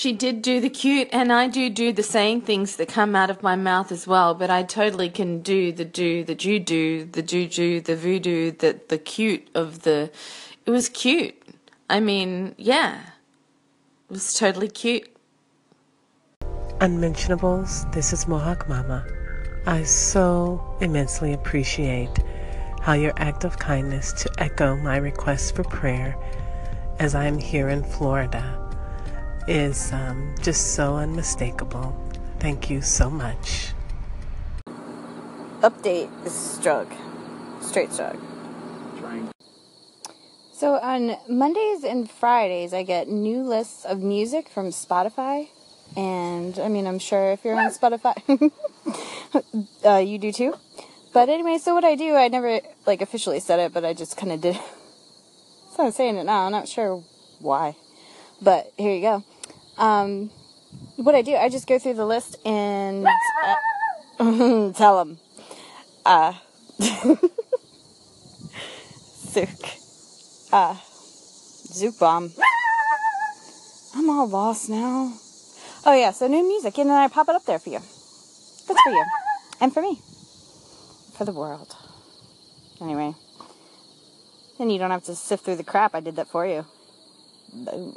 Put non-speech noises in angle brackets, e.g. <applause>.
She did do the cute, and I do do the saying things that come out of my mouth as well. But I totally can do the do, the do do, the juju, the voodoo, the the cute of the. It was cute. I mean, yeah, it was totally cute. Unmentionables, this is Mohawk Mama. I so immensely appreciate how your act of kindness to echo my request for prayer as I am here in Florida is um, just so unmistakable. Thank you so much. Update this is Strug. Straight Strug. So on Mondays and Fridays, I get new lists of music from Spotify. And I mean, I'm sure if you're on Spotify, <laughs> uh, you do too. But anyway, so what I do, I never like officially said it, but I just kind of did. <laughs> So I'm saying it now. I'm not sure why, but here you go. Um, what I do, I just go through the list and uh, <laughs> tell them. Uh, <laughs> Zook. Uh, Zook bomb. I'm all lost now. Oh yeah, so new music, and then I pop it up there for you. That's for you, and for me, for the world. Anyway, then you don't have to sift through the crap. I did that for you. Boom.